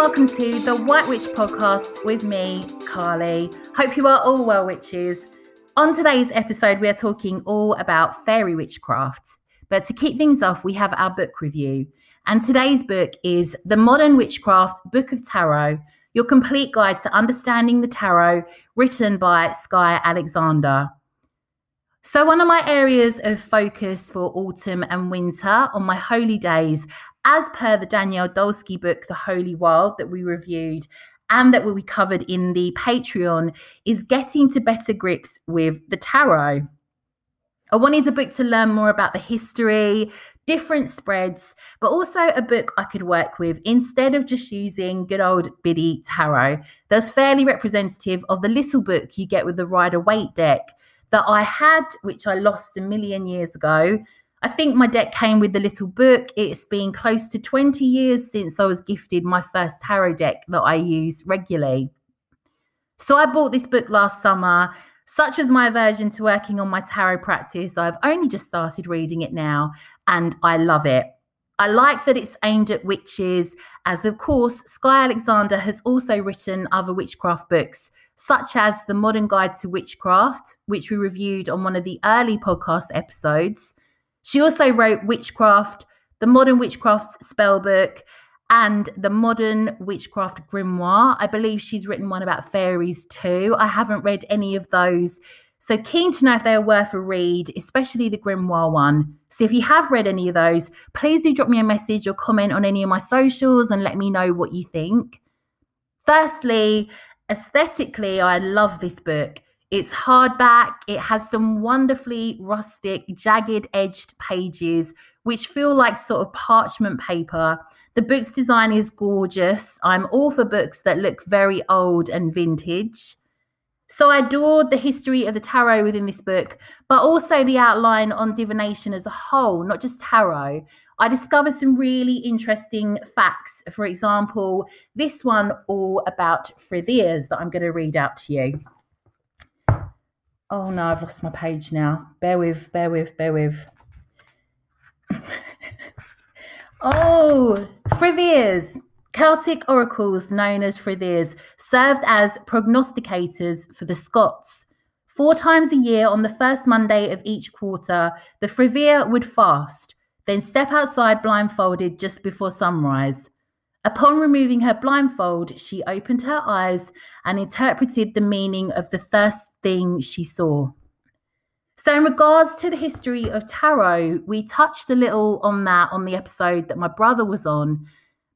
Welcome to the White Witch podcast with me, Carly. Hope you are all well, witches. On today's episode, we are talking all about fairy witchcraft. But to kick things off, we have our book review. And today's book is The Modern Witchcraft Book of Tarot, your complete guide to understanding the tarot, written by Skye Alexander. So, one of my areas of focus for autumn and winter on my holy days, as per the Danielle Dulsky book, The Holy Wild, that we reviewed and that will be covered in the Patreon, is getting to better grips with the tarot. I wanted a book to learn more about the history, different spreads, but also a book I could work with instead of just using good old Biddy Tarot. That's fairly representative of the little book you get with the Rider Waite deck that I had, which I lost a million years ago. I think my deck came with the little book. It's been close to 20 years since I was gifted my first tarot deck that I use regularly. So I bought this book last summer. Such as my aversion to working on my tarot practice, I've only just started reading it now and I love it. I like that it's aimed at witches, as of course, Skye Alexander has also written other witchcraft books, such as The Modern Guide to Witchcraft, which we reviewed on one of the early podcast episodes. She also wrote Witchcraft, The Modern Witchcraft Spellbook, and The Modern Witchcraft Grimoire. I believe she's written one about fairies too. I haven't read any of those. So keen to know if they are worth a read, especially the Grimoire one. So if you have read any of those, please do drop me a message or comment on any of my socials and let me know what you think. Firstly, aesthetically, I love this book. It's hardback. It has some wonderfully rustic, jagged edged pages, which feel like sort of parchment paper. The book's design is gorgeous. I'm all for books that look very old and vintage. So I adored the history of the tarot within this book, but also the outline on divination as a whole, not just tarot. I discovered some really interesting facts. For example, this one all about Fretheas that I'm going to read out to you. Oh no, I've lost my page now. Bear with, bear with, bear with. oh, Fretheas. Celtic oracles known as Fretheas served as prognosticators for the Scots. Four times a year on the first Monday of each quarter, the Frithia would fast, then step outside blindfolded just before sunrise. Upon removing her blindfold, she opened her eyes and interpreted the meaning of the first thing she saw. So, in regards to the history of tarot, we touched a little on that on the episode that my brother was on,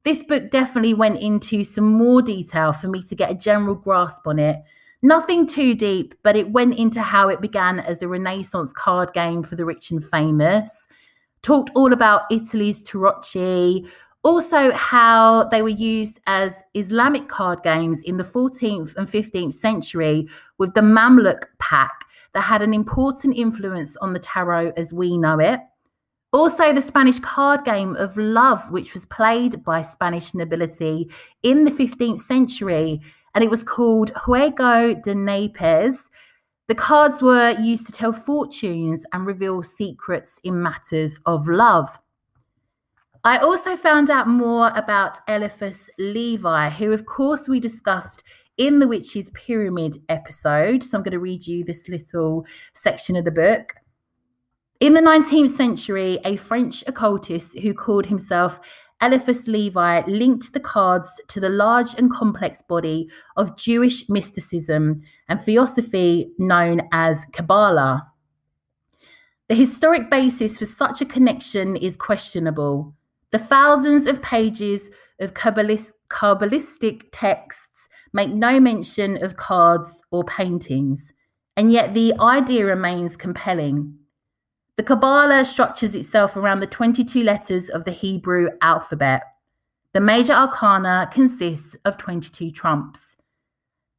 this book definitely went into some more detail for me to get a general grasp on it. Nothing too deep, but it went into how it began as a Renaissance card game for the rich and famous. Talked all about Italy's Tarocchi, also how they were used as Islamic card games in the 14th and 15th century with the Mamluk pack that had an important influence on the tarot as we know it. Also, the Spanish card game of love, which was played by Spanish nobility in the 15th century, and it was called Juego de Naipes. The cards were used to tell fortunes and reveal secrets in matters of love. I also found out more about Eliphas Levi, who, of course, we discussed in the Witches Pyramid episode. So I'm going to read you this little section of the book. In the 19th century, a French occultist who called himself Eliphas Levi linked the cards to the large and complex body of Jewish mysticism and theosophy known as Kabbalah. The historic basis for such a connection is questionable. The thousands of pages of Kabbalistic texts make no mention of cards or paintings, and yet the idea remains compelling. The Kabbalah structures itself around the 22 letters of the Hebrew alphabet. The major arcana consists of 22 trumps.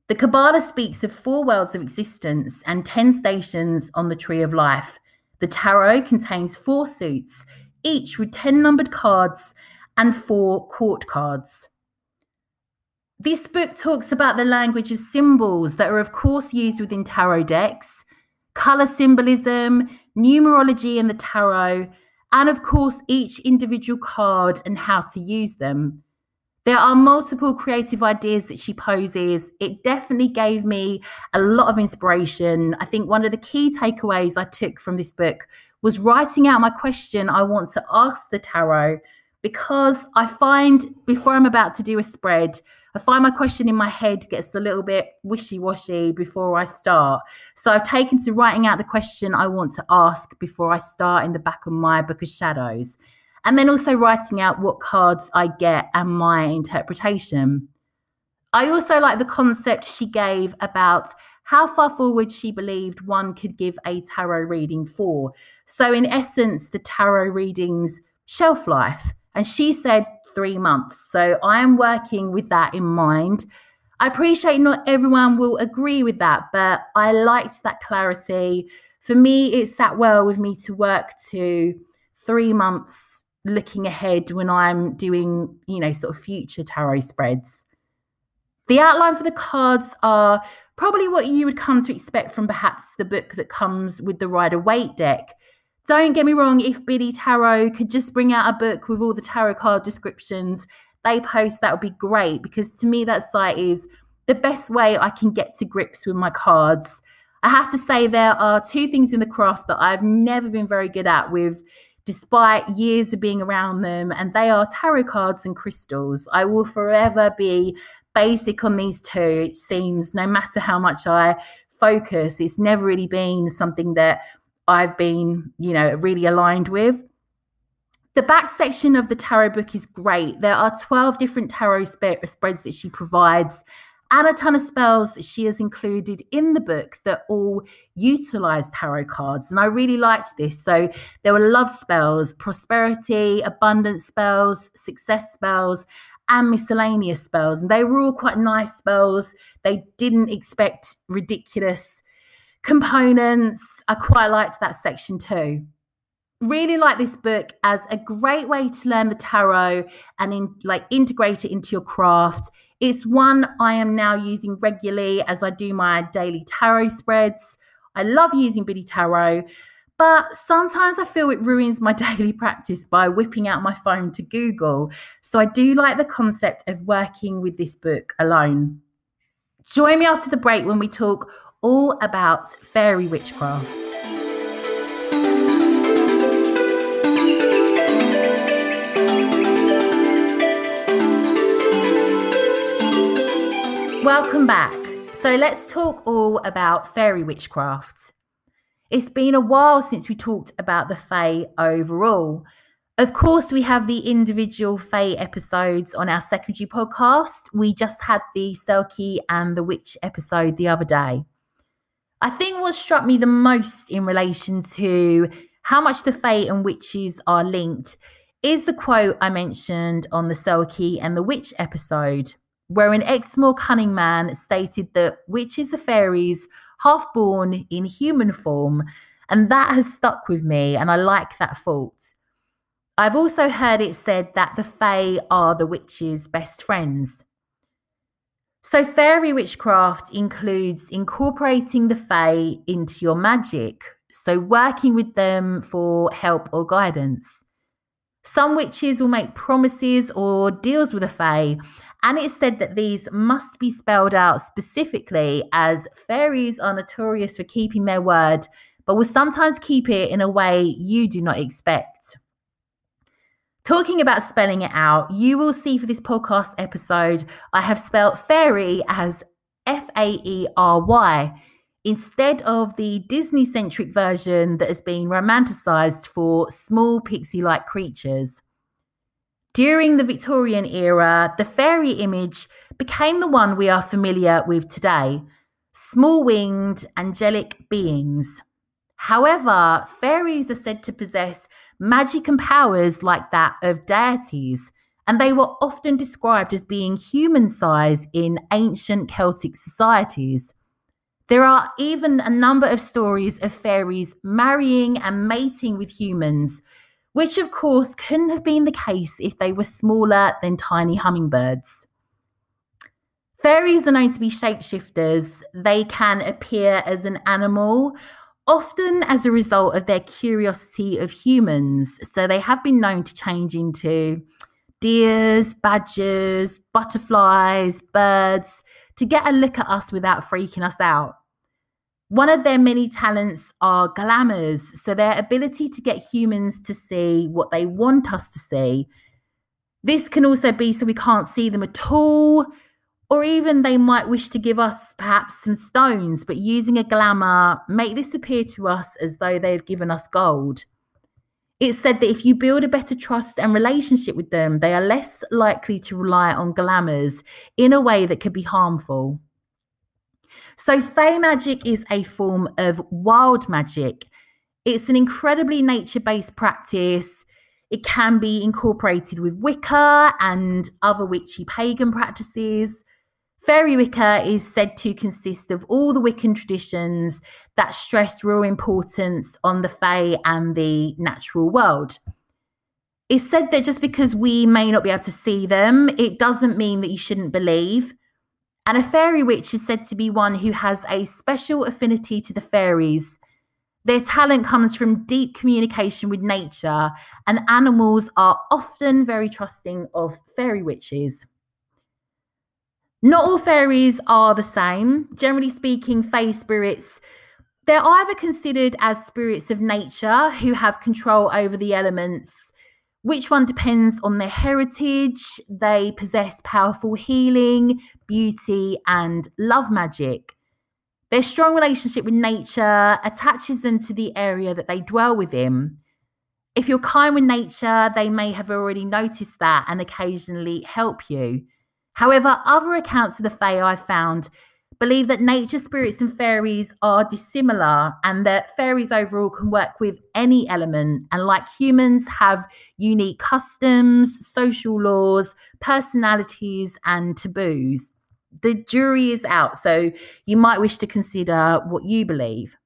The Kabbalah speaks of four worlds of existence and 10 stations on the tree of life, the tarot contains four suits, each with 10 numbered cards and four court cards. This book talks about the language of symbols that are, of course, used within tarot decks, color symbolism, numerology in the tarot, and of course, each individual card and how to use them. There are multiple creative ideas that she poses. It definitely gave me a lot of inspiration. I think one of the key takeaways I took from this book was writing out my question I want to ask the tarot because I find before I'm about to do a spread, I find my question in my head gets a little bit wishy washy before I start. So I've taken to writing out the question I want to ask before I start in the back of my book of shadows and then also writing out what cards I get and my interpretation. I also like the concept she gave about how far forward she believed one could give a tarot reading for. So, in essence, the tarot reading's shelf life. And she said three months. So, I am working with that in mind. I appreciate not everyone will agree with that, but I liked that clarity. For me, it sat well with me to work to three months looking ahead when I'm doing, you know, sort of future tarot spreads. The outline for the cards are probably what you would come to expect from perhaps the book that comes with the Rider Waite deck. Don't get me wrong, if Biddy Tarot could just bring out a book with all the tarot card descriptions they post, that would be great because to me, that site is the best way I can get to grips with my cards. I have to say, there are two things in the craft that I've never been very good at with despite years of being around them, and they are tarot cards and crystals. I will forever be basic on these two. It seems no matter how much I focus, it's never really been something that I've been, you know, really aligned with. The back section of the tarot book is great. There are 12 different tarot spreads that she provides and a ton of spells that she has included in the book that all utilize tarot cards. And I really liked this. So there were love spells, prosperity, abundance spells, success spells, and miscellaneous spells. And they were all quite nice spells. They didn't expect ridiculous components. I quite liked that section too really like this book as a great way to learn the tarot and in like integrate it into your craft it's one i am now using regularly as i do my daily tarot spreads. I love using biddy tarot but sometimes i feel it ruins my daily practice by whipping out my phone to google. So i do like the concept of working with this book alone. Join me after the break when we talk all about fairy witchcraft Welcome back. So let's talk all about fairy witchcraft. It's been a while since we talked about the Fae overall. Of course, we have the individual Fae episodes on our secondary podcast. We just had the Selkie and the Witch episode the other day. I think what struck me the most in relation to how much the Fae and witches are linked is the quote I mentioned on the Selkie and the Witch episode where an Exmoor cunning man stated that witches are fairies half born in human form, and that has stuck with me, and I like that thought. I've also heard it said that the Fae are the witches' best friends. So, fairy witchcraft includes incorporating the Fae into your magic, so working with them for help or guidance. Some witches will make promises or deals with the Fae and it said that these must be spelled out specifically as fairies are notorious for keeping their word, but will sometimes keep it in a way you do not expect. Talking about spelling it out, you will see for this podcast episode, I have spelled fairy as F A E R Y, instead of the Disney centric version that has been romanticized for small pixie like creatures. During the Victorian era, the fairy image became the one we are familiar with today small winged, angelic beings. However, fairies are said to possess magic and powers like that of deities, and they were often described as being human sized in ancient Celtic societies. There are even a number of stories of fairies marrying and mating with humans, which of course couldn't have been the case if they were smaller than tiny hummingbirds. Fairies are known to be shapeshifters. They can appear as an animal, often as a result of their curiosity of humans. So they have been known to change into deers, badgers, butterflies, birds to get a look at us without freaking us out. One of their many talents are glamours, so their ability to get humans to see what they want us to see. This can also be so we can't see them at all, or even they might wish to give us perhaps some stones, but using a glamour, make this appear to us as though they've given us gold. It's said that if you build a better trust and relationship with them, they are less likely to rely on glamours in a way that could be harmful. So, Fey magic is a form of wild magic. It's an incredibly nature based practice. It can be incorporated with Wicca and other witchy pagan practices. Fairy Wicca is said to consist of all the Wiccan traditions that stress real importance on the Fae and the natural world. It's said that just because we may not be able to see them, it doesn't mean that you shouldn't believe. And a fairy witch is said to be one who has a special affinity to the fairies. Their talent comes from deep communication with nature, and animals are often very trusting of fairy witches. Not all fairies are the same. Generally speaking, fae spirits, they're either considered as spirits of nature who have control over the elements. Which one depends on their heritage. They possess powerful healing, beauty, and love magic. Their strong relationship with nature attaches them to the area that they dwell within. If you're kind with nature, they may have already noticed that and occasionally help you. However, other accounts of the Fae I've found believe that nature spirits and fairies are dissimilar and that fairies overall can work with any element and like humans have unique customs, social laws, personalities and taboos. The jury is out, so you might wish to consider what you believe.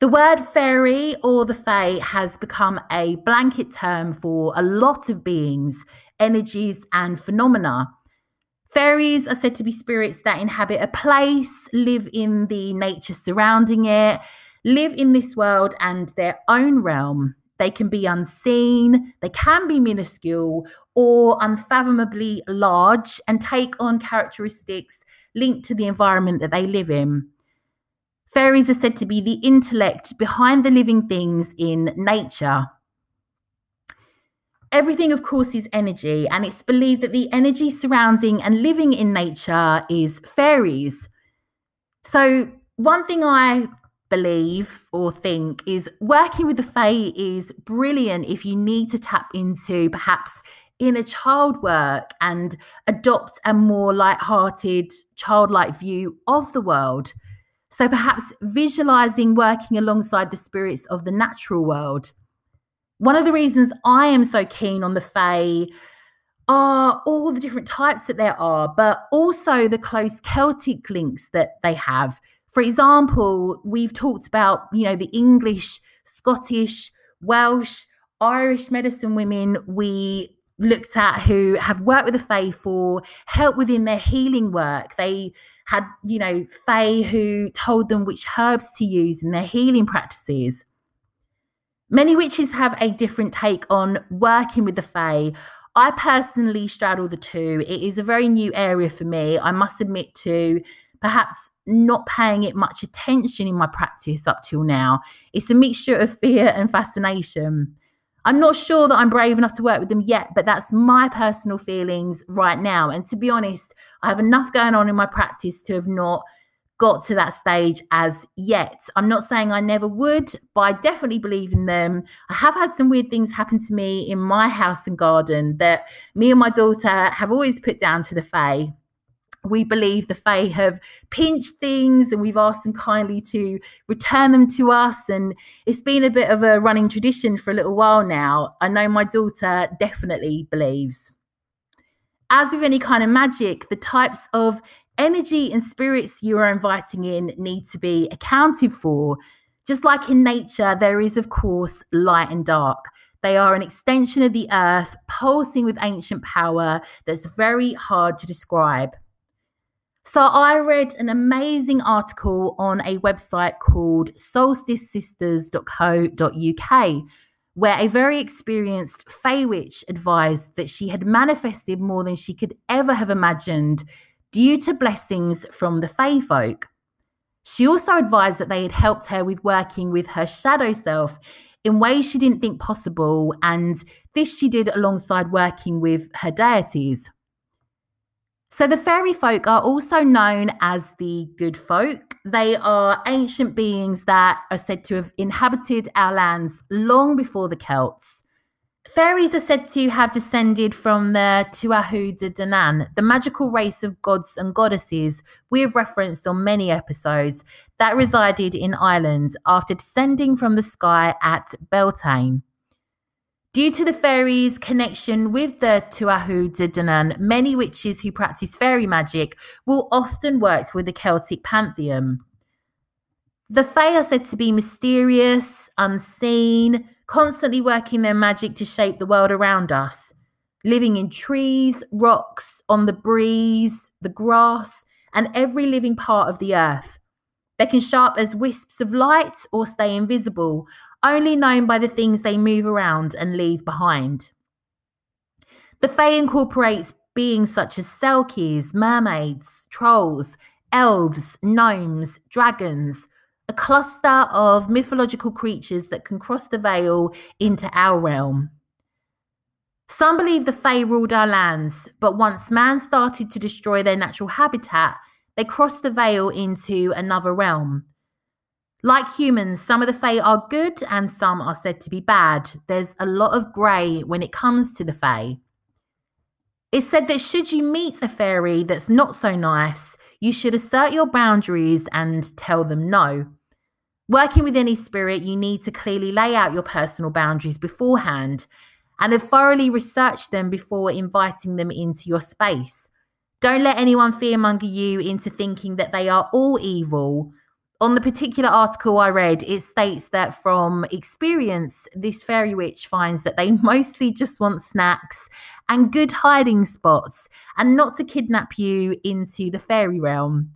The word fairy or the fae has become a blanket term for a lot of beings, energies, and phenomena. Fairies are said to be spirits that inhabit a place, live in the nature surrounding it, live in this world and their own realm. They can be unseen, they can be minuscule or unfathomably large and take on characteristics linked to the environment that they live in. Fairies are said to be the intellect behind the living things in nature. Everything, of course, is energy, and it's believed that the energy surrounding and living in nature is fairies. So, one thing I believe or think is working with the Fae is brilliant if you need to tap into perhaps inner child work and adopt a more light-hearted, childlike view of the world. So perhaps visualizing working alongside the spirits of the natural world. One of the reasons I am so keen on the Fae are all the different types that there are, but also the close Celtic links that they have. For example, we've talked about, you know, the English, Scottish, Welsh, Irish medicine women we looked at who have worked with the Fae for help within their healing work. They had, you know, Fae who told them which herbs to use in their healing practices. Many witches have a different take on working with the Fae. I personally straddle the two. It is a very new area for me. I must admit to perhaps not paying it much attention in my practice up till now. It's a mixture of fear and fascination. I'm not sure that I'm brave enough to work with them yet, but that's my personal feelings right now. And to be honest, I have enough going on in my practice to have not got to that stage as yet. I'm not saying I never would, but I definitely believe in them. I have had some weird things happen to me in my house and garden that me and my daughter have always put down to the Fae we believe the Fae have pinched things and we've asked them kindly to return them to us. And it's been a bit of a running tradition for a little while now. I know my daughter definitely believes. As with any kind of magic, the types of energy and spirits you are inviting in need to be accounted for. Just like in nature, there is, of course, light and dark. They are an extension of the earth, pulsing with ancient power that's very hard to describe. So I read an amazing article on a website called solsticesisters.co.uk where a very experienced Fey witch advised that she had manifested more than she could ever have imagined due to blessings from the Fey folk. She also advised that they had helped her with working with her shadow self in ways she didn't think possible, and this she did alongside working with her deities. So the fairy folk are also known as the good folk. They are ancient beings that are said to have inhabited our lands long before the Celts. Fairies are said to have descended from the Tuatha De Danann, the magical race of gods and goddesses we have referenced on many episodes that resided in Ireland after descending from the sky at Beltane. Due to the fairies' connection with the Tuatha De Danann, many witches who practice fairy magic will often work with the Celtic pantheon. The Fae are said to be mysterious, unseen, constantly working their magic to shape the world around us, living in trees, rocks, on the breeze, the grass, and every living part of the earth. They can show up as wisps of light or stay invisible, only known by the things they move around and leave behind. The Fae incorporates beings such as selkies, mermaids, trolls, elves, gnomes, dragons, a cluster of mythological creatures that can cross the veil into our realm. Some believe the Fae ruled our lands, but once man started to destroy their natural habitat, they crossed the veil into another realm. Like humans, some of the Fae are good and some are said to be bad. There's a lot of grey when it comes to the Fae. It's said that should you meet a fairy that's not so nice, you should assert your boundaries and tell them no. Working with any spirit, you need to clearly lay out your personal boundaries beforehand and have thoroughly researched them before inviting them into your space. Don't let anyone fearmonger you into thinking that they are all evil on the particular article I read, it states that from experience, this fairy witch finds that they mostly just want snacks and good hiding spots and not to kidnap you into the fairy realm.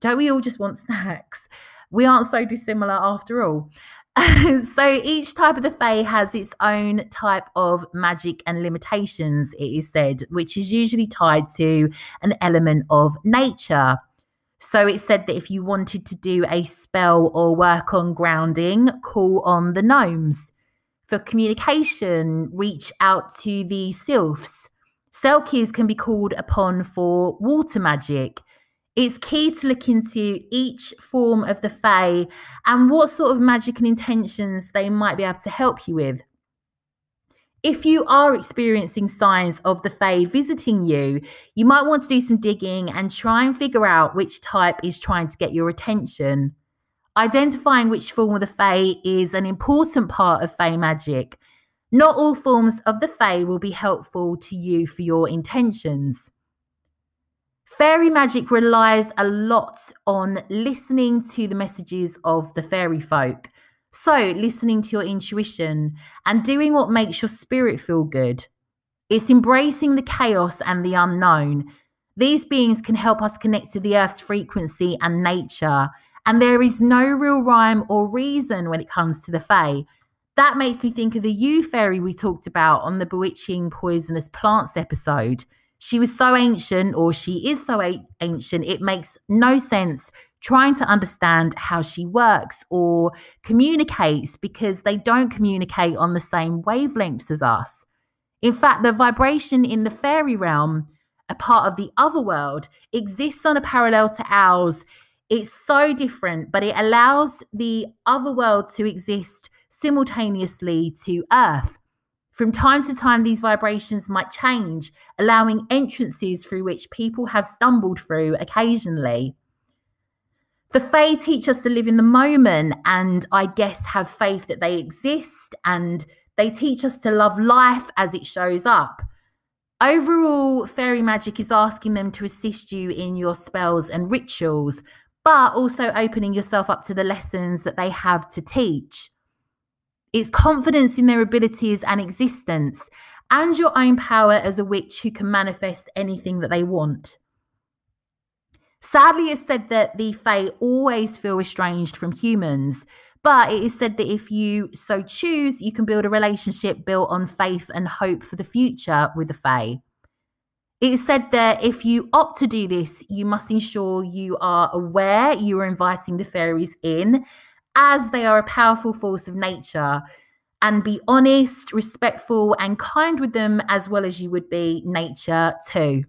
Don't we all just want snacks? We aren't so dissimilar after all. so each type of the Fae has its own type of magic and limitations, it is said, which is usually tied to an element of nature. So it said that if you wanted to do a spell or work on grounding, call on the gnomes. For communication, reach out to the sylphs. Selkies can be called upon for water magic. It's key to look into each form of the Fae and what sort of magic and intentions they might be able to help you with if you are experiencing signs of the Fae visiting you, you might want to do some digging and try and figure out which type is trying to get your attention. Identifying which form of the Fae is an important part of Fae magic. Not all forms of the Fae will be helpful to you for your intentions. Fairy magic relies a lot on listening to the messages of the fairy folk. So, listening to your intuition and doing what makes your spirit feel good. It's embracing the chaos and the unknown. These beings can help us connect to the earth's frequency and nature. And there is no real rhyme or reason when it comes to the Fae. That makes me think of the yew fairy we talked about on the bewitching poisonous plants episode. She was so ancient, or she is so a- ancient, it makes no sense trying to understand how she works or communicates because they don't communicate on the same wavelengths as us. In fact, the vibration in the fairy realm, a part of the other world, exists on a parallel to ours. It's so different, but it allows the other world to exist simultaneously to Earth. From time to time, these vibrations might change, allowing entrances through which people have stumbled through occasionally. The Fae teach us to live in the moment and I guess have faith that they exist and they teach us to love life as it shows up. Overall, fairy magic is asking them to assist you in your spells and rituals, but also opening yourself up to the lessons that they have to teach. It's confidence in their abilities and existence, and your own power as a witch who can manifest anything that they want. Sadly, it's said that the Fae always feel estranged from humans, but it is said that if you so choose, you can build a relationship built on faith and hope for the future with the Fae. It is said that if you opt to do this, you must ensure you are aware you are inviting the fairies in, as they are a powerful force of nature, and be honest, respectful, and kind with them as well as you would be nature too.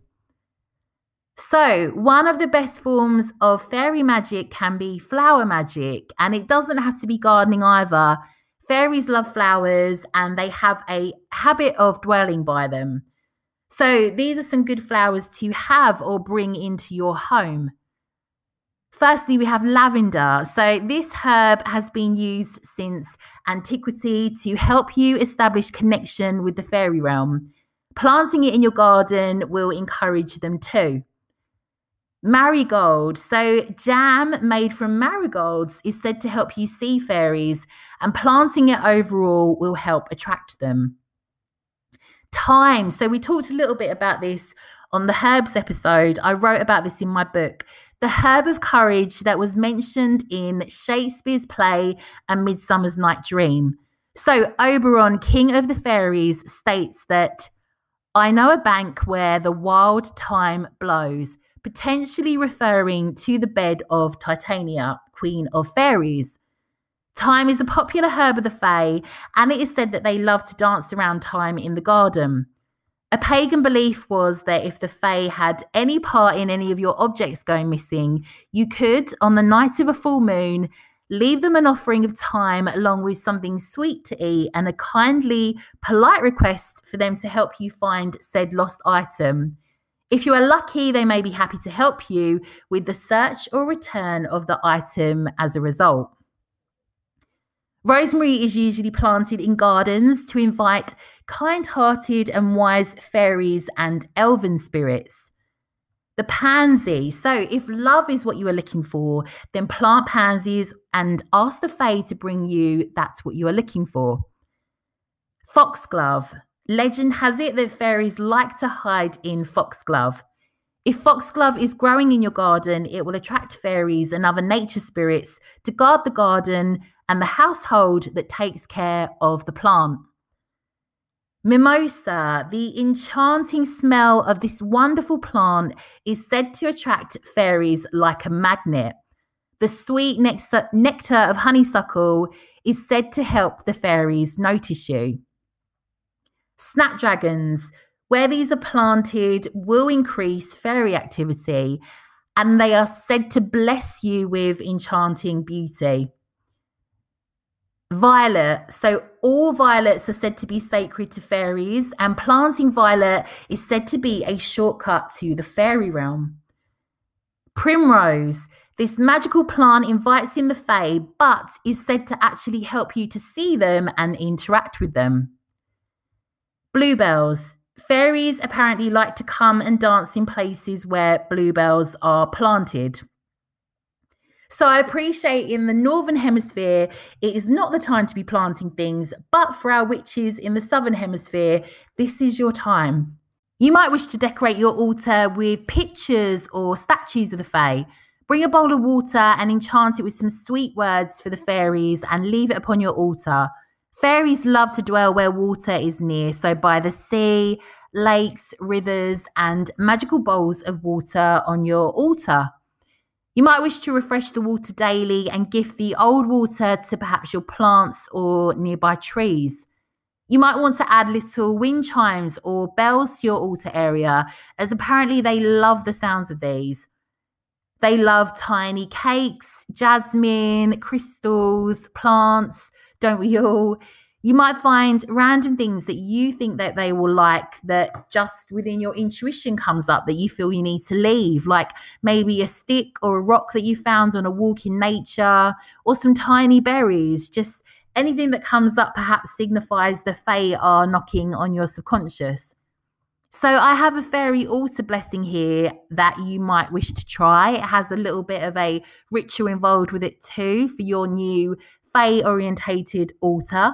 So, one of the best forms of fairy magic can be flower magic, and it doesn't have to be gardening either. Fairies love flowers and they have a habit of dwelling by them. So, these are some good flowers to have or bring into your home. Firstly, we have lavender. So, this herb has been used since antiquity to help you establish connection with the fairy realm. Planting it in your garden will encourage them too. Marigold. So, jam made from marigolds is said to help you see fairies, and planting it overall will help attract them. Thyme. So, we talked a little bit about this on the herbs episode. I wrote about this in my book, The Herb of Courage, that was mentioned in Shakespeare's play A Midsummer's Night Dream. So, Oberon, king of the fairies, states that I know a bank where the wild thyme blows potentially referring to the bed of Titania, queen of fairies. Thyme is a popular herb of the Fae, and it is said that they love to dance around thyme in the garden. A pagan belief was that if the Fae had any part in any of your objects going missing, you could, on the night of a full moon, leave them an offering of thyme along with something sweet to eat and a kindly, polite request for them to help you find said lost item. If you are lucky, they may be happy to help you with the search or return of the item as a result. Rosemary is usually planted in gardens to invite kind hearted and wise fairies and elven spirits. The pansy. So, if love is what you are looking for, then plant pansies and ask the Fae to bring you that's what you are looking for. Foxglove. Legend has it that fairies like to hide in foxglove. If foxglove is growing in your garden, it will attract fairies and other nature spirits to guard the garden and the household that takes care of the plant. Mimosa, the enchanting smell of this wonderful plant, is said to attract fairies like a magnet. The sweet nectar of honeysuckle is said to help the fairies notice you. Snapdragons, where these are planted, will increase fairy activity and they are said to bless you with enchanting beauty. Violet. So, all violets are said to be sacred to fairies, and planting violet is said to be a shortcut to the fairy realm. Primrose. This magical plant invites in the fae, but is said to actually help you to see them and interact with them. Bluebells. Fairies apparently like to come and dance in places where bluebells are planted. So I appreciate in the northern hemisphere, it is not the time to be planting things, but for our witches in the southern hemisphere, this is your time. You might wish to decorate your altar with pictures or statues of the Fae. Bring a bowl of water and enchant it with some sweet words for the fairies and leave it upon your altar. Fairies love to dwell where water is near, so by the sea, lakes, rivers, and magical bowls of water on your altar. You might wish to refresh the water daily and gift the old water to perhaps your plants or nearby trees. You might want to add little wind chimes or bells to your altar area, as apparently they love the sounds of these. They love tiny cakes, jasmine, crystals, plants, don't we all? You might find random things that you think that they will like that just within your intuition comes up that you feel you need to leave, like maybe a stick or a rock that you found on a walk in nature, or some tiny berries. Just anything that comes up perhaps signifies the Fae are knocking on your subconscious. So I have a fairy altar blessing here that you might wish to try. It has a little bit of a ritual involved with it too for your new Fae orientated altar.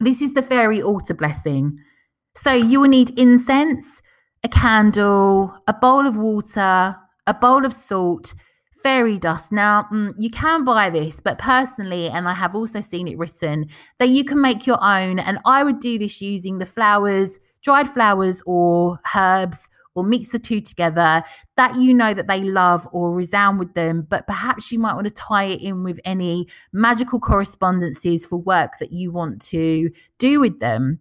This is the fairy altar blessing. So you will need incense, a candle, a bowl of water, a bowl of salt, fairy dust. Now, mm, you can buy this, but personally, and I have also seen it written, that you can make your own. And I would do this using the flowers, dried flowers or herbs, or mix the two together that you know that they love or resound with them. But perhaps you might want to tie it in with any magical correspondences for work that you want to do with them.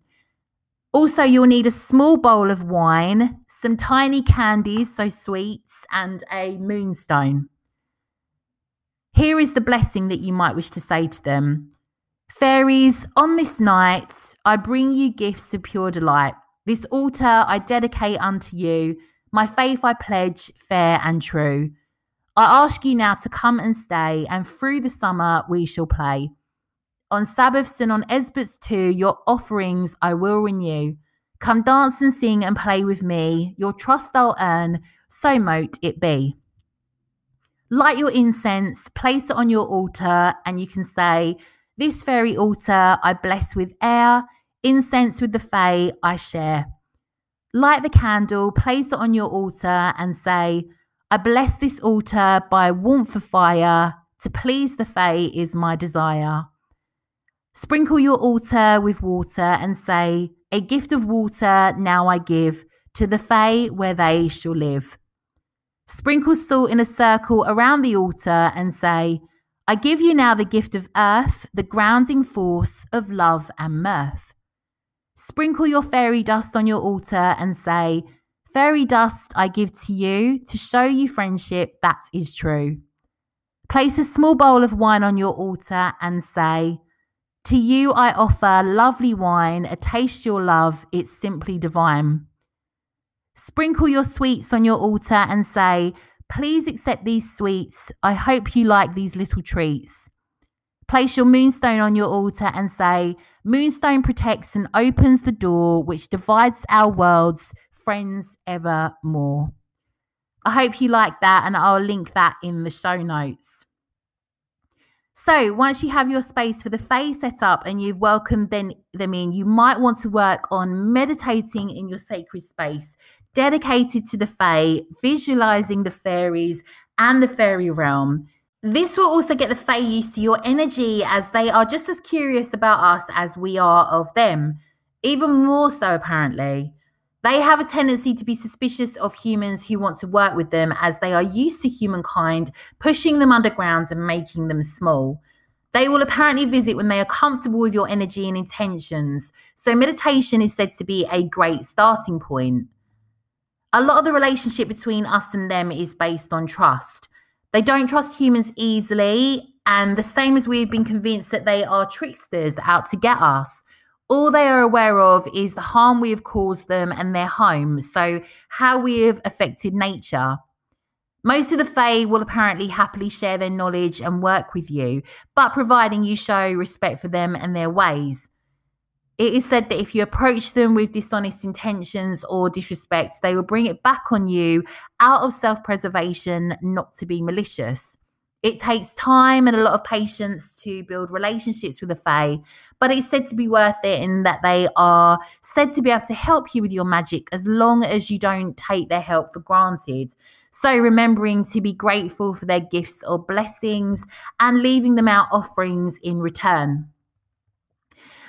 Also, you'll need a small bowl of wine, some tiny candies, so sweets, and a moonstone. Here is the blessing that you might wish to say to them Fairies, on this night, I bring you gifts of pure delight. This altar I dedicate unto you. My faith I pledge, fair and true. I ask you now to come and stay, and through the summer we shall play. On Sabbaths and on Esbats too, your offerings I will renew. Come dance and sing and play with me. Your trust I'll earn, so mote it be light your incense, place it on your altar, and you can say, This very altar I bless with air, incense with the Fae I share. Light the candle, place it on your altar, and say, I bless this altar by warmth of fire. To please the Fae is my desire. Sprinkle your altar with water and say, A gift of water now I give to the Fae where they shall live. Sprinkle salt in a circle around the altar and say, I give you now the gift of earth, the grounding force of love and mirth. Sprinkle your fairy dust on your altar and say, Fairy dust I give to you to show you friendship that is true. Place a small bowl of wine on your altar and say, To you I offer lovely wine, a taste your love, it's simply divine. Sprinkle your sweets on your altar and say, Please accept these sweets. I hope you like these little treats. Place your moonstone on your altar and say, Moonstone protects and opens the door which divides our worlds, friends evermore. I hope you like that, and I'll link that in the show notes. So once you have your space for the phase set up and you've welcomed them, them in, you might want to work on meditating in your sacred space, dedicated to the Fae, visualizing the fairies and the fairy realm. This will also get the Fae used to your energy as they are just as curious about us as we are of them, even more so, apparently. They have a tendency to be suspicious of humans who want to work with them as they are used to humankind pushing them underground and making them small. They will apparently visit when they are comfortable with your energy and intentions. So, meditation is said to be a great starting point. A lot of the relationship between us and them is based on trust. They don't trust humans easily, and the same as we've been convinced that they are tricksters out to get us. All they are aware of is the harm we have caused them and their home, so how we have affected nature. Most of the Fae will apparently happily share their knowledge and work with you, but providing you show respect for them and their ways. It is said that if you approach them with dishonest intentions or disrespect, they will bring it back on you out of self preservation, not to be malicious. It takes time and a lot of patience to build relationships with the Fae, but it's said to be worth it in that they are said to be able to help you with your magic as long as you don't take their help for granted. So, remembering to be grateful for their gifts or blessings and leaving them out offerings in return.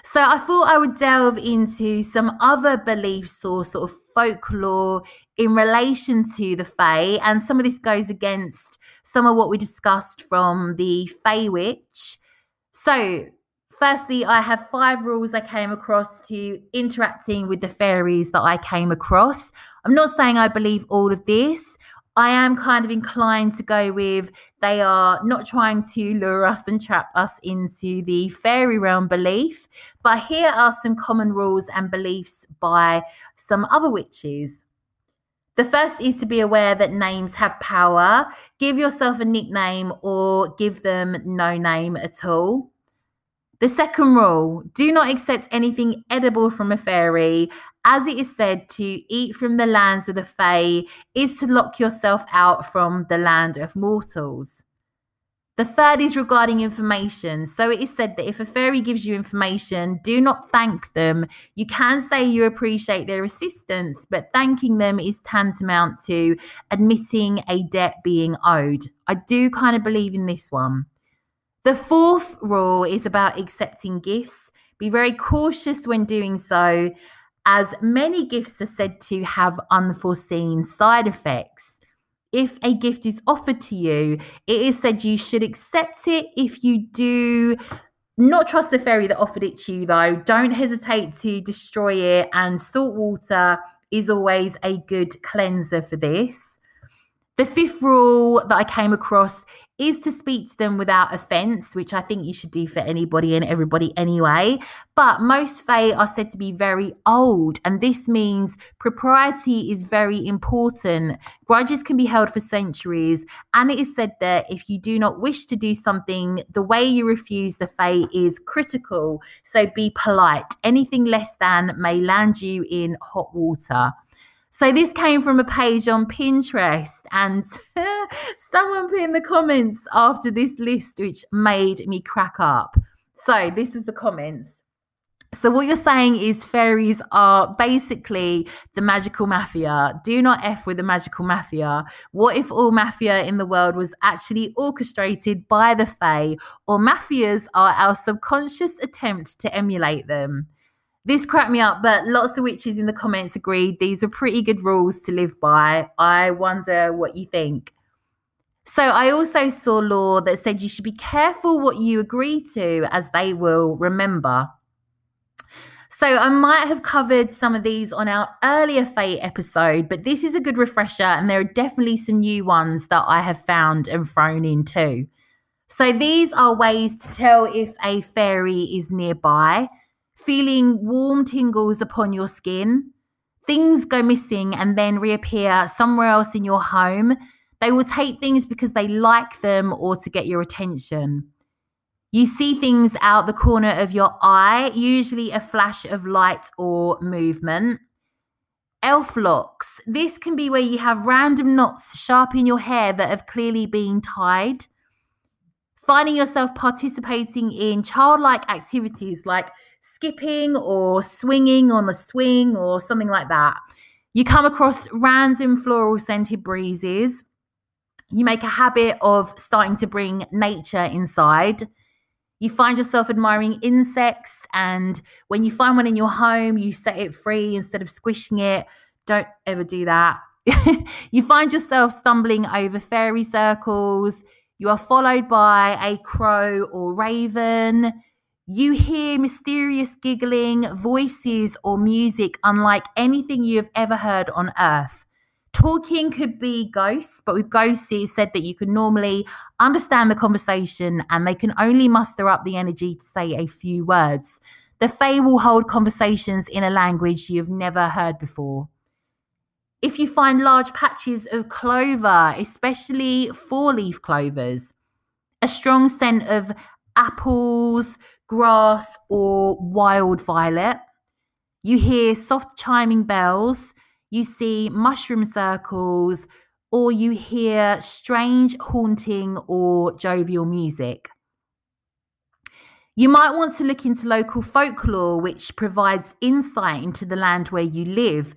So I thought I would delve into some other beliefs or sort of folklore in relation to the Fae. And some of this goes against some of what we discussed from the Fae Witch. So, firstly, I have five rules I came across to interacting with the fairies that I came across. I'm not saying I believe all of this. I am kind of inclined to go with they are not trying to lure us and trap us into the fairy realm belief, but here are some common rules and beliefs by some other witches. The first is to be aware that names have power. Give yourself a nickname or give them no name at all. The second rule do not accept anything edible from a fairy. As it is said, to eat from the lands of the Fae is to lock yourself out from the land of mortals. The third is regarding information. So it is said that if a fairy gives you information, do not thank them. You can say you appreciate their assistance, but thanking them is tantamount to admitting a debt being owed. I do kind of believe in this one. The fourth rule is about accepting gifts. Be very cautious when doing so, as many gifts are said to have unforeseen side effects if a gift is offered to you, it is said you should accept it if you do not trust the fairy that offered it to you, though. Don't hesitate to destroy it, and salt water is always a good cleanser for this. The fifth rule that I came across is to speak to them without offense, which I think you should do for anybody and everybody anyway. But most Fae are said to be very old, and this means propriety is very important. Grudges can be held for centuries, and it is said that if you do not wish to do something, the way you refuse the Fae is critical. So be polite. Anything less than may land you in hot water. So this came from a page on Pinterest, and someone put in the comments after this list, which made me crack up. So this is the comments. So what you're saying is fairies are basically the magical mafia. Do not f with the magical mafia. What if all mafia in the world was actually orchestrated by the fae, or mafias are our subconscious attempt to emulate them? This cracked me up, but lots of witches in the comments agreed these are pretty good rules to live by. I wonder what you think. So I also saw lore that said you should be careful what you agree to, as they will remember. So I might have covered some of these on our earlier Fae episode, but this is a good refresher, and there are definitely some new ones that I have found and thrown in too. So these are ways to tell if a fairy is nearby feeling warm tingles upon your skin. Things go missing and then reappear somewhere else in your home. They will take things because they like them or to get your attention. You see things out the corner of your eye, usually a flash of light or movement. Elf locks. This can be where you have random knots sharp in your hair that have clearly been tied. Finding yourself participating in childlike activities like skipping or swinging on a swing or something like that. You come across random floral scented breezes. You make a habit of starting to bring nature inside. You find yourself admiring insects, and when you find one in your home, you set it free instead of squishing it. Don't ever do that. you find yourself stumbling over fairy circles. You are followed by a crow or raven. You hear mysterious giggling, voices, or music unlike anything you have ever heard on earth. Talking could be ghosts, but with ghosts, it is said that you can normally understand the conversation and they can only muster up the energy to say a few words. The Fae will hold conversations in a language you've never heard before. If you find large patches of clover, especially four leaf clovers, a strong scent of apples, grass, or wild violet, you hear soft chiming bells you see mushroom circles, or you hear strange, haunting, or jovial music. You might want to look into local folklore, which provides insight into the land where you live.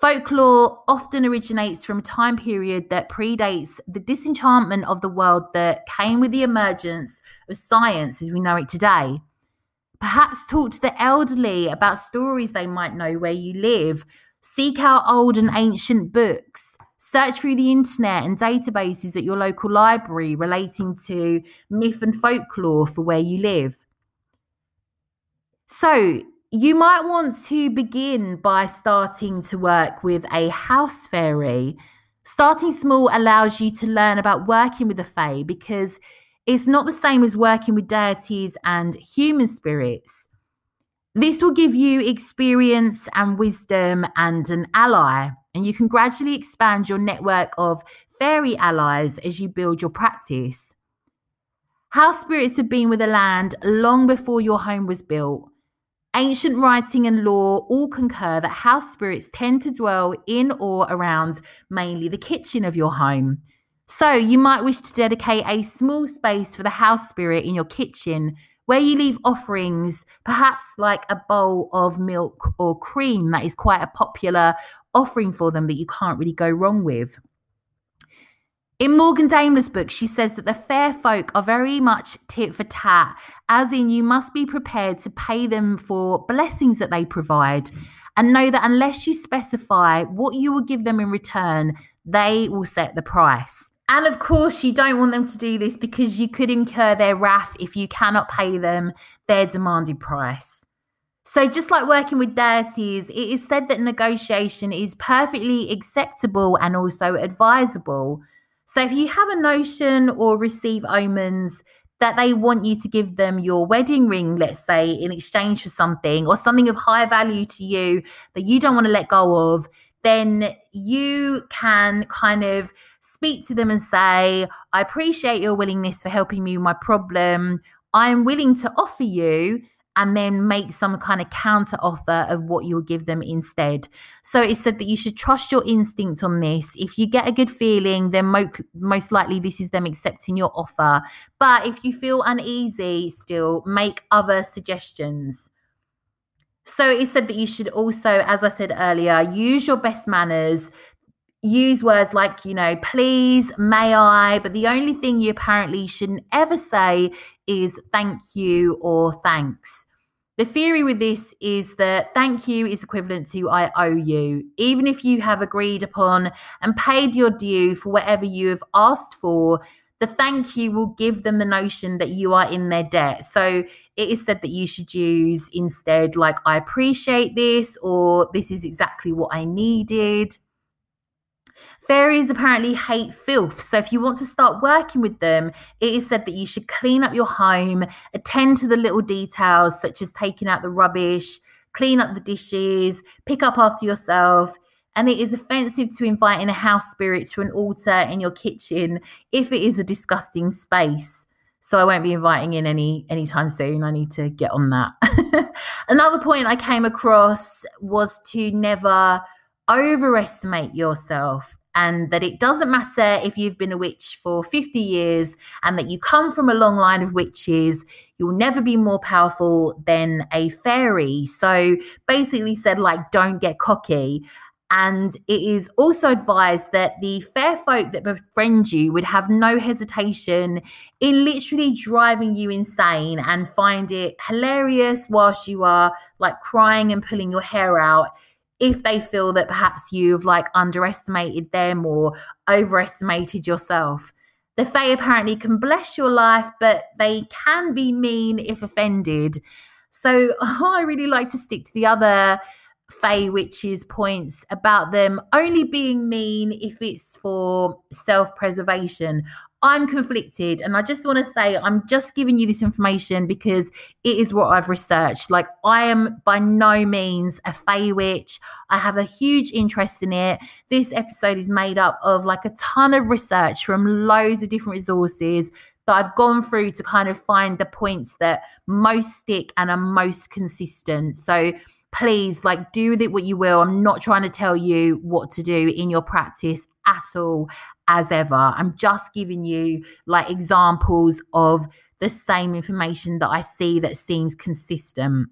Folklore often originates from a time period that predates the disenchantment of the world that came with the emergence of science as we know it today. Perhaps talk to the elderly about stories they might know where you live, Seek out old and ancient books. Search through the internet and databases at your local library relating to myth and folklore for where you live. So, you might want to begin by starting to work with a house fairy. Starting small allows you to learn about working with a Fae because it's not the same as working with deities and human spirits. This will give you experience and wisdom and an ally, and you can gradually expand your network of fairy allies as you build your practice. House spirits have been with the land long before your home was built. Ancient writing and lore all concur that house spirits tend to dwell in or around mainly the kitchen of your home. So, you might wish to dedicate a small space for the house spirit in your kitchen where you leave offerings, perhaps like a bowl of milk or cream that is quite a popular offering for them that you can't really go wrong with. In Morgan Daimler's book, she says that the fair folk are very much tit for tat, as in you must be prepared to pay them for blessings that they provide. And know that unless you specify what you will give them in return, they will set the price. And of course, you don't want them to do this because you could incur their wrath if you cannot pay them their demanded price. So, just like working with deities, it is said that negotiation is perfectly acceptable and also advisable. So, if you have a notion or receive omens that they want you to give them your wedding ring, let's say, in exchange for something or something of high value to you that you don't want to let go of, then you can kind of speak to them and say, I appreciate your willingness for helping me with my problem. I'm willing to offer you and then make some kind of counter offer of what you'll give them instead. So it said that you should trust your instinct on this. If you get a good feeling, then mo- most likely this is them accepting your offer. But if you feel uneasy, still make other suggestions. So it said that you should also, as I said earlier, use your best manners. Use words like, you know, please, may I, but the only thing you apparently shouldn't ever say is thank you or thanks. The theory with this is that thank you is equivalent to I owe you. Even if you have agreed upon and paid your due for whatever you have asked for, the thank you will give them the notion that you are in their debt. So it is said that you should use instead, like, I appreciate this, or this is exactly what I needed. Fairies apparently hate filth. So if you want to start working with them, it is said that you should clean up your home, attend to the little details, such as taking out the rubbish, clean up the dishes, pick up after yourself and it is offensive to invite in a house spirit to an altar in your kitchen if it is a disgusting space. So I won't be inviting in any anytime soon. I need to get on that. Another point I came across was to never overestimate yourself and that it doesn't matter if you've been a witch for 50 years and that you come from a long line of witches, you'll never be more powerful than a fairy. So basically said like don't get cocky and it is also advised that the fair folk that befriend you would have no hesitation in literally driving you insane and find it hilarious whilst you are like crying and pulling your hair out if they feel that perhaps you've like underestimated them or overestimated yourself. The Fae apparently can bless your life, but they can be mean if offended. So I really like to stick to the other Fae Witch's points about them only being mean if it's for self preservation. I'm conflicted, and I just want to say I'm just giving you this information because it is what I've researched. Like, I am by no means a Fae Witch, I have a huge interest in it. This episode is made up of like a ton of research from loads of different resources that I've gone through to kind of find the points that most stick and are most consistent. So, please like do with it what you will. I'm not trying to tell you what to do in your practice at all as ever. I'm just giving you like examples of the same information that i see that seems consistent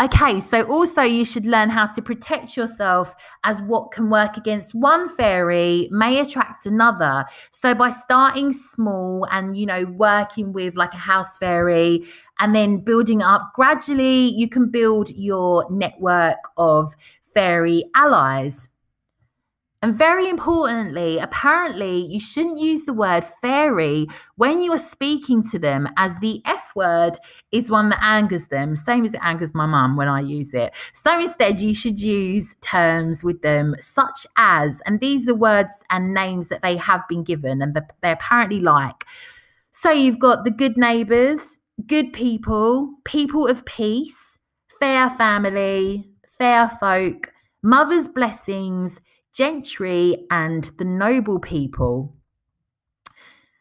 Okay, so also you should learn how to protect yourself as what can work against one fairy may attract another. So by starting small and, you know, working with like a house fairy and then building up gradually, you can build your network of fairy allies. And very importantly, apparently, you shouldn't use the word fairy when you are speaking to them, as the F word is one that angers them, same as it angers my mum when I use it. So instead, you should use terms with them such as, and these are words and names that they have been given and they apparently like. So you've got the good neighbours, good people, people of peace, fair family, fair folk, mother's blessings gentry, and the noble people.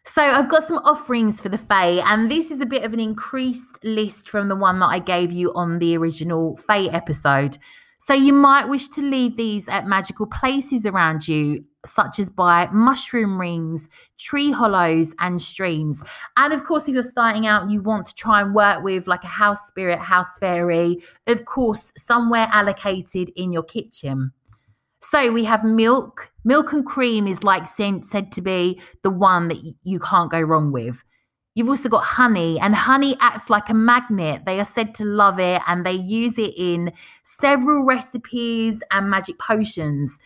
So I've got some offerings for the Fae, and this is a bit of an increased list from the one that I gave you on the original Fae episode. So you might wish to leave these at magical places around you, such as by mushroom rings, tree hollows, and streams. And of course, if you're starting out, you want to try and work with like a house spirit, house fairy, of course, somewhere allocated in your kitchen. So we have milk. Milk and cream is like said, said to be the one that you can't go wrong with. You've also got honey, and honey acts like a magnet. They are said to love it and they use it in several recipes and magic potions.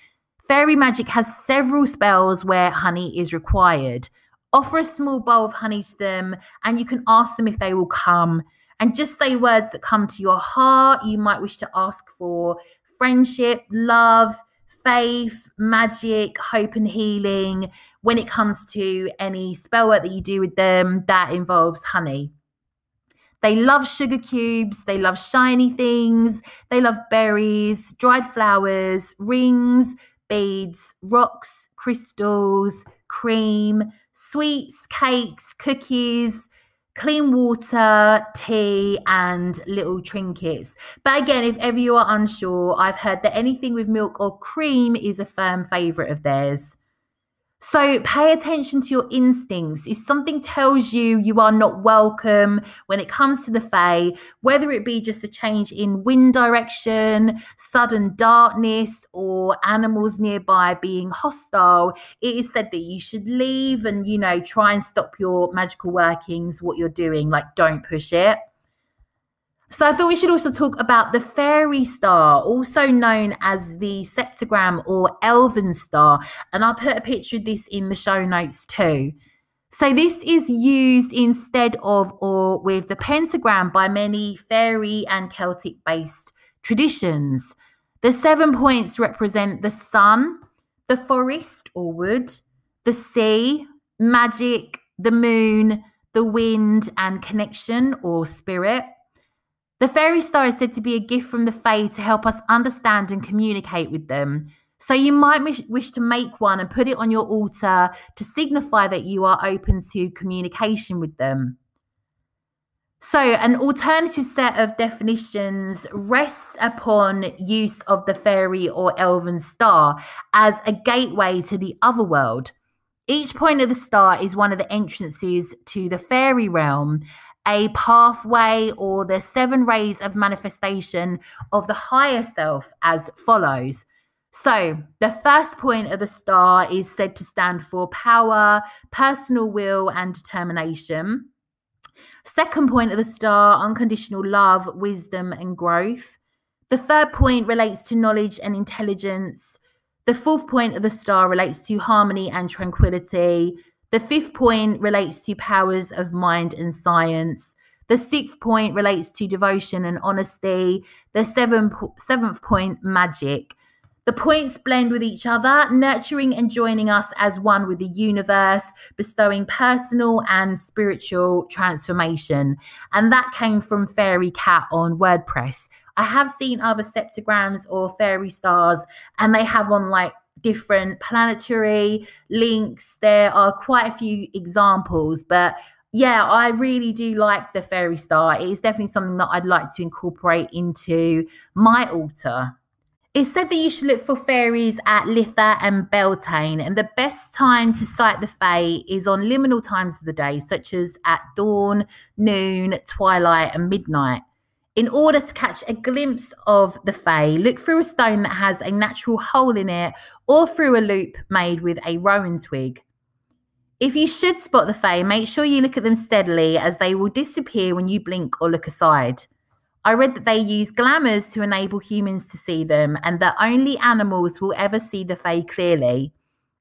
Fairy magic has several spells where honey is required. Offer a small bowl of honey to them, and you can ask them if they will come. And just say words that come to your heart. You might wish to ask for friendship, love, faith, magic, hope, and healing. When it comes to any spell work that you do with them that involves honey. They love sugar cubes, they love shiny things, they love berries, dried flowers, rings, beads, rocks, crystals, cream, sweets, cakes, cookies, clean water, tea, and little trinkets. But again, if ever you are unsure, I've heard that anything with milk or cream is a firm favourite of theirs. So pay attention to your instincts. If something tells you you are not welcome when it comes to the Fae, whether it be just a change in wind direction, sudden darkness, or animals nearby being hostile, it is said that you should leave and, you know, try and stop your magical workings, what you're doing. Like, don't push it. So I thought we should also talk about the fairy star, also known as the septagram or elven star. And I'll put a picture of this in the show notes too. So this is used instead of or with the pentagram by many fairy and Celtic based traditions. The seven points represent the sun, the forest or wood, the sea, magic, the moon, the wind, and connection or spirit. The fairy star is said to be a gift from the Fae to help us understand and communicate with them. So you might wish to make one and put it on your altar to signify that you are open to communication with them. So, an alternative set of definitions rests upon use of the fairy or elven star as a gateway to the other world. Each point of the star is one of the entrances to the fairy realm, a pathway or the seven rays of manifestation of the higher self as follows. So, the first point of the star is said to stand for power, personal will, and determination. Second point of the star, unconditional love, wisdom, and growth. The third point relates to knowledge and intelligence. The fourth point of the star relates to harmony and tranquility. The fifth point relates to powers of mind and science. The sixth point relates to devotion and honesty. The seventh, seventh point, magic. The points blend with each other, nurturing and joining us as one with the universe, bestowing personal and spiritual transformation. And that came from Fairy Cat on WordPress. I have seen other septograms or fairy stars, and they have on like different planetary links. There are quite a few examples, but yeah, I really do like the fairy star. It is definitely something that I'd like to incorporate into my altar. It's said that you should look for fairies at Litha and Beltane, and the best time to sight the Fae is on liminal times of the day, such as at dawn, noon, twilight, and midnight. In order to catch a glimpse of the Fae, look through a stone that has a natural hole in it or through a loop made with a rowan twig. If you should spot the Fae, make sure you look at them steadily as they will disappear when you blink or look aside. I read that they use glamours to enable humans to see them and that only animals will ever see the Fae clearly.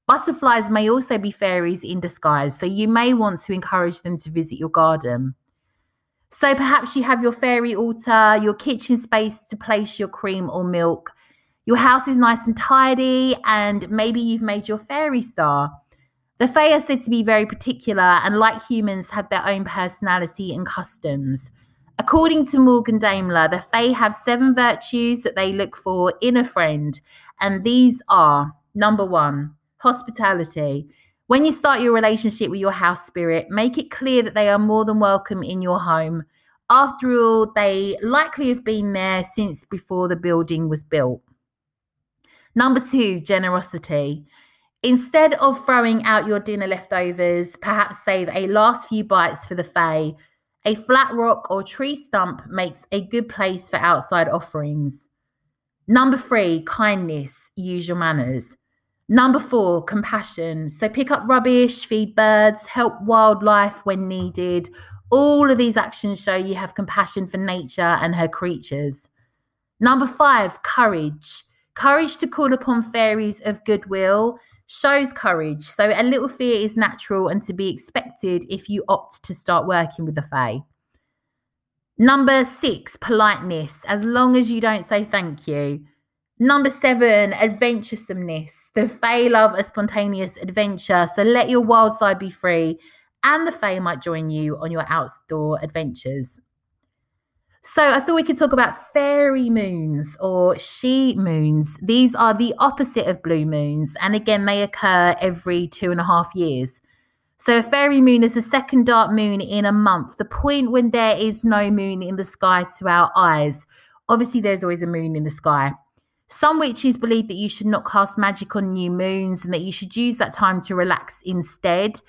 Butterflies may also be fairies in disguise, so you may want to encourage them to visit your garden. So perhaps you have your fairy altar, your kitchen space to place your cream or milk. Your house is nice and tidy, and maybe you've made your fairy star. The Fae are said to be very particular and, like humans, have their own personality and customs. According to Morgan Daimler, the Fae have seven virtues that they look for in a friend, and these are number one, hospitality. When you start your relationship with your house spirit, make it clear that they are more than welcome in your home. After all, they likely have been there since before the building was built. Number two, generosity. Instead of throwing out your dinner leftovers, perhaps save a last few bites for the Fae a flat rock or tree stump makes a good place for outside offerings. Number three, kindness, use your manners. Number four, compassion. So pick up rubbish, feed birds, help wildlife when needed. All of these actions show you have compassion for nature and her creatures. Number five, courage. Courage to call upon fairies of goodwill shows courage. So a little fear is natural and to be expected if you opt to start working with the Fae. Number six, politeness, as long as you don't say thank you. Number seven, adventuresomeness. The Fae love a spontaneous adventure, so let your wild side be free, and the Fae might join you on your outdoor adventures. So I thought we could talk about fairy moons or sidhe moons. These are the opposite of blue moons. And again, they occur every two and a half years. So a fairy moon is the second dark moon in a month, the point when there is no moon in the sky to our eyes. Obviously, there's always a moon in the sky. Some witches believe that you should not cast magic on new moons and that you should use that time to relax instead.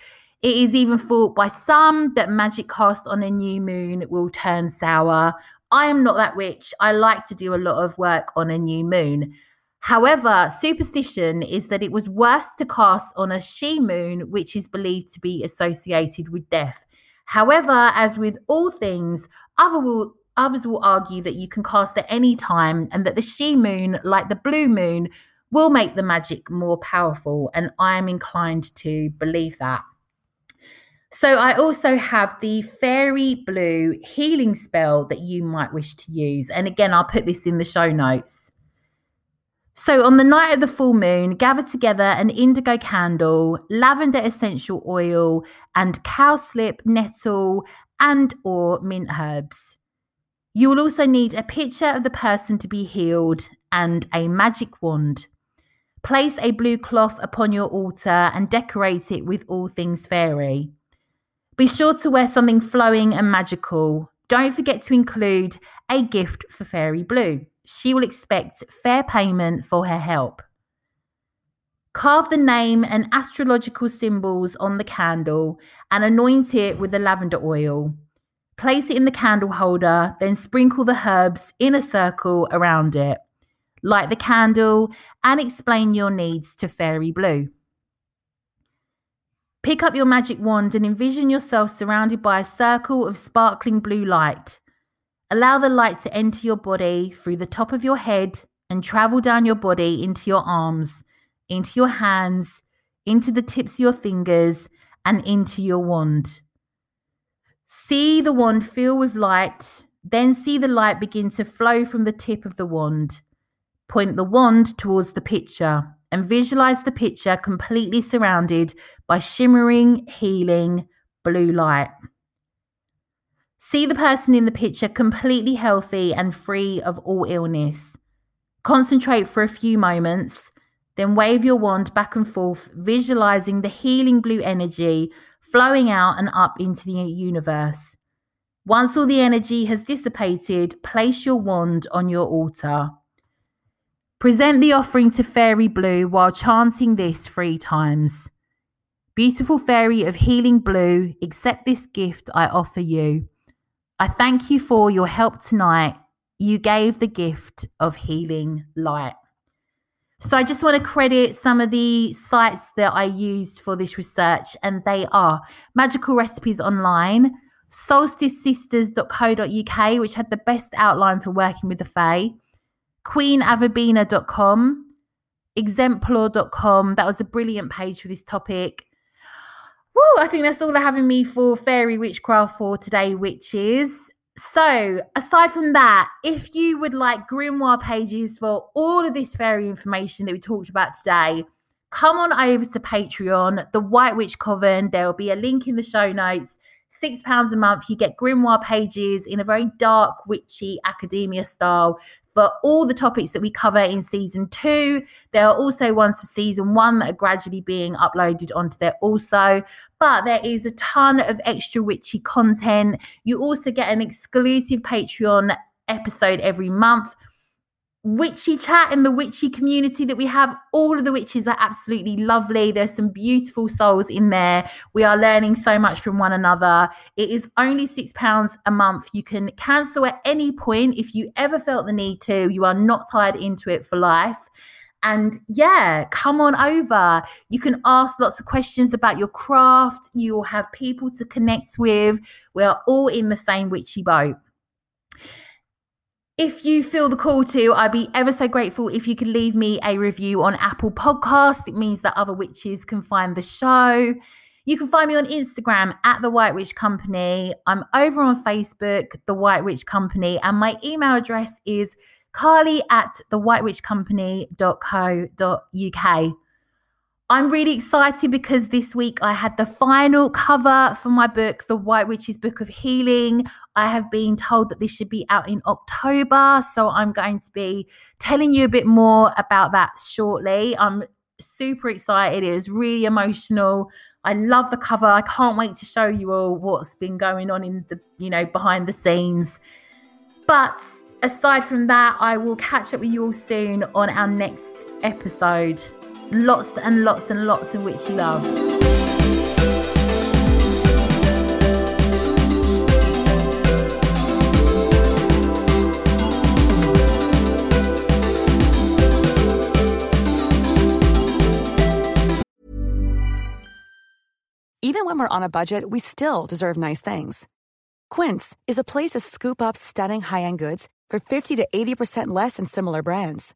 It is even thought by some that magic cast on a new moon will turn sour. I am not that witch. I like to do a lot of work on a new moon. However, superstition is that it was worse to cast on a sidhe moon, which is believed to be associated with death. However, as with all things, other will, others will argue that you can cast at any time and that the sidhe moon, like the blue moon, will make the magic more powerful. And I am inclined to believe that. So I also have the fairy blue healing spell that you might wish to use. And again, I'll put this in the show notes. So on the night of the full moon, gather together an indigo candle, lavender essential oil, and cowslip, nettle, and or mint herbs. You will also need a picture of the person to be healed and a magic wand. Place a blue cloth upon your altar and decorate it with all things fairy. Be sure to wear something flowing and magical. Don't forget to include a gift for Fairy Blue. She will expect fair payment for her help. Carve the name and astrological symbols on the candle and anoint it with the lavender oil. Place it in the candle holder, then sprinkle the herbs in a circle around it. Light the candle and explain your needs to Fairy Blue. Pick up your magic wand and envision yourself surrounded by a circle of sparkling blue light. Allow the light to enter your body through the top of your head and travel down your body into your arms, into your hands, into the tips of your fingers, and into your wand. See the wand fill with light, then see the light begin to flow from the tip of the wand. Point the wand towards the picture and visualize the picture completely surrounded by shimmering, healing blue light. See the person in the picture completely healthy and free of all illness. Concentrate for a few moments, then wave your wand back and forth, visualizing the healing blue energy flowing out and up into the universe. Once all the energy has dissipated, place your wand on your altar. Present the offering to Fairy Blue while chanting this three times. Beautiful Fairy of Healing Blue, accept this gift I offer you. I thank you for your help tonight. You gave the gift of healing light. So I just want to credit some of the sites that I used for this research, and they are Magical Recipes Online, solsticesisters.co.uk, which had the best outline for working with the Fae, queenavabina.com, exemplore.com. That was a brilliant page for this topic. Woo, I think that's all I have in me for fairy witchcraft for today, witches. So, aside from that, if you would like grimoire pages for all of this fairy information that we talked about today, come on over to Patreon, the White Witch Coven. There will be a link in the show notes. Six pounds a month, you get grimoire pages in a very dark, witchy academia style for all the topics that we cover in season two. There are also ones for season one that are gradually being uploaded onto there also. But there is a ton of extra witchy content. You also get an exclusive Patreon episode every month witchy chat in the witchy community that we have. All of the witches are absolutely lovely. There's some beautiful souls in there. We are learning so much from one another. It is only £6 a month. You can cancel at any point if you ever felt the need to. You are not tied into it for life. And yeah, come on over. You can ask lots of questions about your craft. You'll have people to connect with. We are all in the same witchy boat. If you feel the call to, I'd be ever so grateful if you could leave me a review on Apple Podcasts. It means that other witches can find the show. You can find me on Instagram at The White Witch Company. I'm over on Facebook, The White Witch Company, and my email address is carly at thewhitewitchcompany.co.uk. I'm really excited because this week I had the final cover for my book, The White Witch's Book of Healing. I have been told that this should be out in October, so I'm going to be telling you a bit more about that shortly. I'm super excited. It was really emotional. I love the cover. I can't wait to show you all what's been going on in the, you know, behind the scenes. But aside from that, I will catch up with you all soon on our next episode lots and lots and lots of witchy love. Even when we're on a budget, we still deserve nice things. Quince is a place to scoop up stunning high end goods for 50 to 80% less than similar brands.